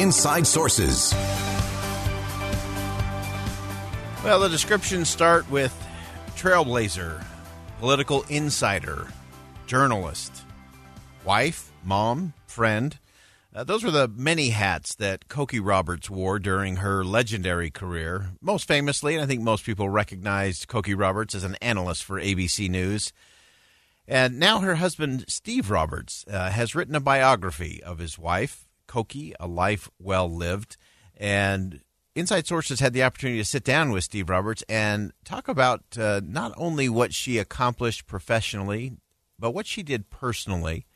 Inside Sources. Well, the descriptions start with trailblazer, political insider, journalist, wife, mom, friend. Uh, those were the many hats that Cokie Roberts wore during her legendary career. Most famously, and I think most people recognized Cokie Roberts as an analyst for ABC News. And now her husband, Steve Roberts, uh, has written a biography of his wife, Cokie, A Life Well Lived. And Inside Sources had the opportunity to sit down with Steve Roberts and talk about uh, not only what she accomplished professionally, but what she did personally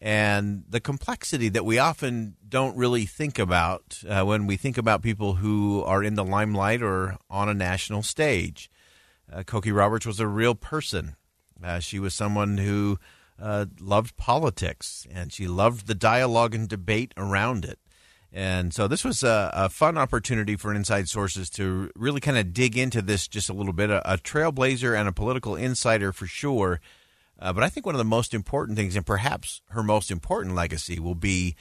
and the complexity that we often don't really think about uh, when we think about people who are in the limelight or on a national stage. Uh, Cokie Roberts was a real person. Uh, she was someone who uh, loved politics and she loved the dialogue and debate around it. And so this was a, a fun opportunity for Inside Sources to really kind of dig into this just a little bit. A, a trailblazer and a political insider for sure. Uh, but I think one of the most important things, and perhaps her most important legacy, will be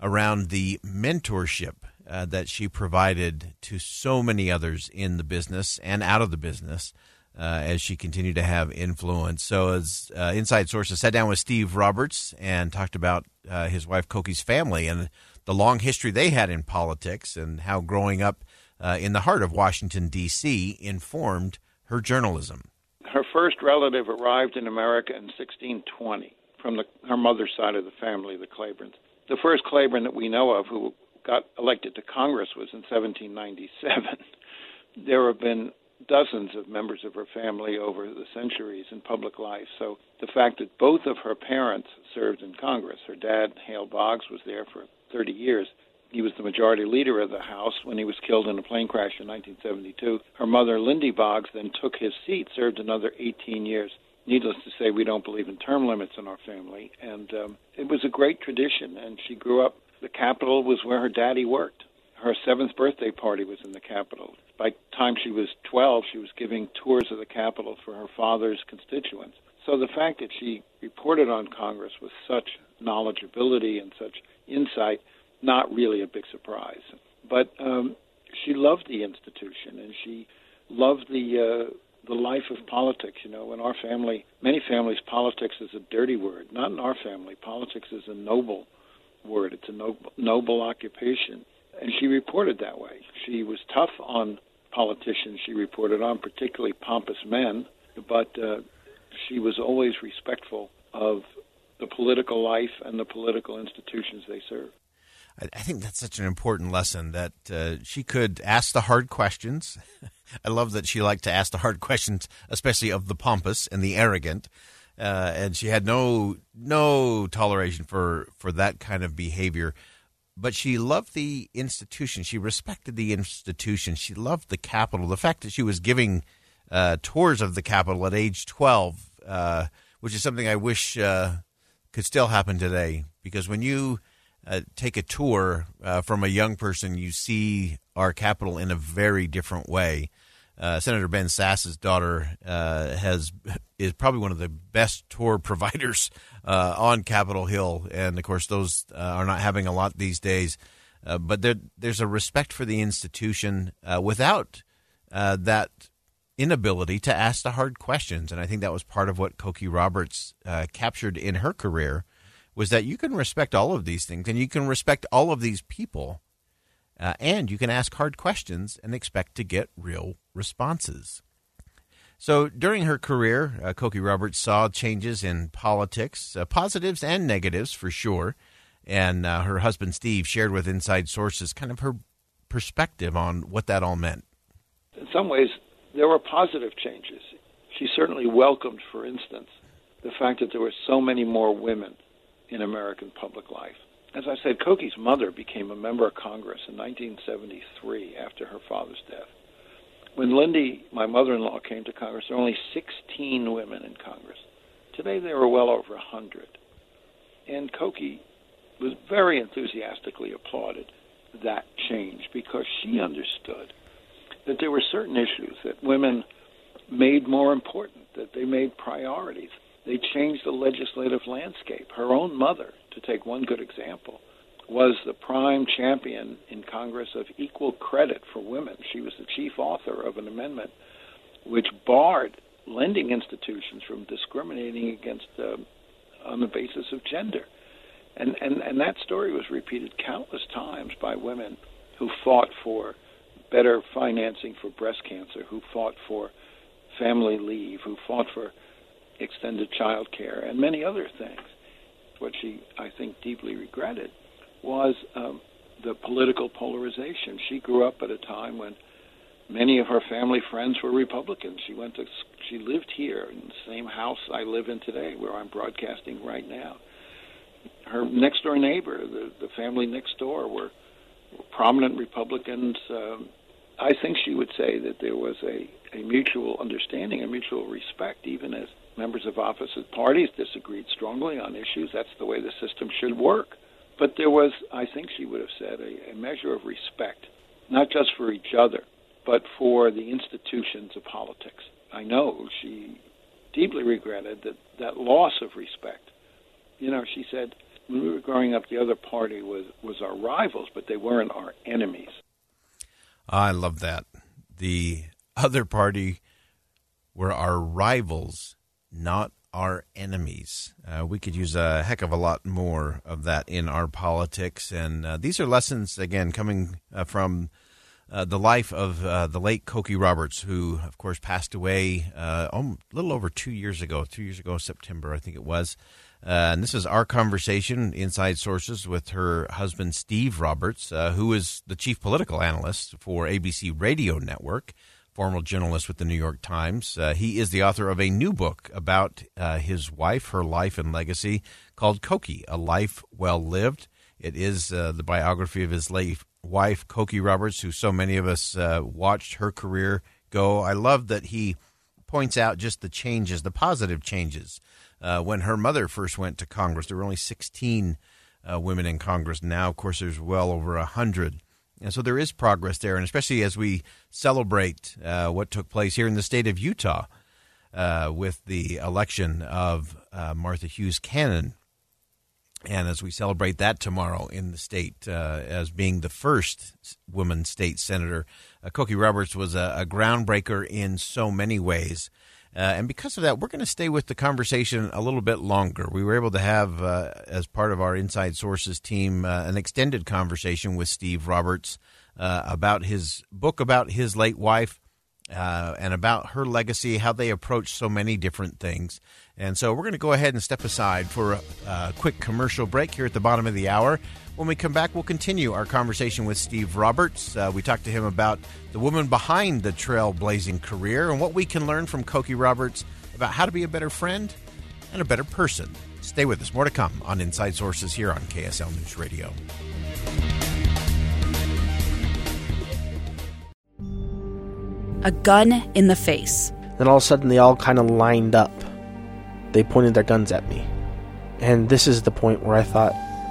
around the mentorship uh, that she provided to so many others in the business and out of the business. Uh, as she continued to have influence. So, as uh, Inside Sources sat down with Steve Roberts and talked about uh, his wife Cokie's family and the long history they had in politics and how growing up uh, in the heart of Washington, D.C., informed her journalism. Her first relative arrived in America in 1620 from the, her mother's side of the family, the Claibornes. The first Claiborne that we know of who got elected to Congress was in 1797. There have been dozens of members of her family over the centuries in public life. So the fact that both of her parents served in Congress, her dad, Hale Boggs, was there for 30 years. He was the majority leader of the House when he was killed in a plane crash in 1972. Her mother, Lindy Boggs, then took his seat, served another 18 years. Needless to say, we don't believe in term limits in our family. And um, it was a great tradition. And she grew up, the Capitol was where her daddy worked. Her seventh birthday party was in the Capitol. By the time she was 12, she was giving tours of the Capitol for her father's constituents. So the fact that she reported on Congress with such knowledgeability and such insight, not really a big surprise. But um, she loved the institution and she loved the uh, the life of politics. You know, in our family, many families, politics is a dirty word. Not in our family. Politics is a noble word. It's a noble, noble occupation, and she reported that way. She was tough on politicians she reported on, particularly pompous men, but uh, she was always respectful of the political life and the political institutions they serve. I think that's such an important lesson that uh, she could ask the hard questions. I love that she liked to ask the hard questions, especially of the pompous and the arrogant. Uh, and she had no no toleration for for that kind of behavior but she loved the institution. She respected the institution. She loved the Capitol. The fact that she was giving uh, tours of the Capitol at age 12, uh, which is something I wish uh, could still happen today. Because when you uh, take a tour uh, from a young person, you see our Capitol in a very different way. Uh, Senator Ben Sasse's daughter uh, has is probably one of the best tour providers uh, on Capitol Hill, and of course those uh, are not having a lot these days. Uh, but there, there's a respect for the institution without that inability to ask the hard questions, and I think that was part of what Cokie Roberts captured in her career was that you can respect all of these things, and you can respect all of these people uh, and you can ask hard questions and expect to get real responses. So during her career, uh, Cokie Roberts saw changes in politics, uh, positives and negatives for sure. And uh, her husband Steve shared with Inside Sources kind of her perspective on what that all meant. In some ways, there were positive changes. She certainly welcomed, for instance, the fact that there were so many more women in American public life as I said, Cokie's mother became a member of Congress in 1973 after her father's death. When Lindy, my mother in law, came to Congress, there were only 16 women in Congress. Today there are well over 100. And Cokie was very enthusiastically applauded that change because she understood that there were certain issues that women made more important, that they made priorities. They changed the legislative landscape. Her own mother, to take one good example, was the prime champion in Congress of equal credit for women. She was the chief author of an amendment which barred lending institutions from discriminating against uh, on the basis of gender. And, and and that story was repeated countless times by women who fought for better financing for breast cancer, who fought for family leave, who fought for extended child care, and many other things. What she, I think, deeply regretted was um, the political polarization. She grew up at a time when many of her family friends were Republicans. She went to she lived here in the same house I live in today, where I'm broadcasting right now. Her next door neighbor, the the family next door, were prominent Republicans. Um, I think she would say that there was a, a mutual understanding, a mutual respect, even as members of opposite parties disagreed strongly on issues. That's the way the system should work. But there was, I think she would have said, a, a measure of respect, not just for each other, but for the institutions of politics. I know she deeply regretted that, that loss of respect. You know, she said, when we were growing up, the other party was, was our rivals, but they weren't our enemies. I love that. The other party were our rivals, not our enemies. Uh, we could use a heck of a lot more of that in our politics. And uh, these are lessons, again, coming uh, from uh, the life of uh, the late Cokie Roberts, who, of course, passed away uh, a little over two years ago, two years ago, September, I think it was. and this is our conversation, Inside Sources, with her husband, Steve Roberts, who is the chief political analyst for ABC Radio Network former journalist with the New York Times. Uh, he is the author of a new book about uh, his wife, her life and legacy, called Cokie, A Life Well Lived. It is uh, the biography of his late wife, Cokie Roberts, who so many of us uh, watched her career go. I love that he points out just the changes, the positive changes. Uh, when her mother first went to Congress, there were only 16 uh, women in Congress. Now, of course, there's well over 100. And so there is progress there, and especially as we celebrate uh, what took place here in the state of Utah uh, with the election of uh, Martha Hughes Cannon. And as we celebrate that tomorrow in the state uh, as being the first woman state senator, uh, Cokie Roberts was a, a groundbreaker in so many ways. Uh, and because of that, we're going to stay with the conversation a little bit longer. We were able to have, uh, as part of our Inside Sources team, uh, an extended conversation with Steve Roberts uh, about his book about his late wife uh, and about her legacy, how they approach so many different things. And so we're going to go ahead and step aside for a, a quick commercial break here at the bottom of the hour. When we come back, we'll continue our conversation with Steve Roberts. Uh, we talked to him about the woman behind the trailblazing career and what we can learn from Cokie Roberts about how to be a better friend and a better person. Stay with us. More to come on Inside Sources here on KSL News Radio. A gun in the face. Then all of a sudden, they all kind of lined up. They pointed their guns at me. And this is the point where I thought,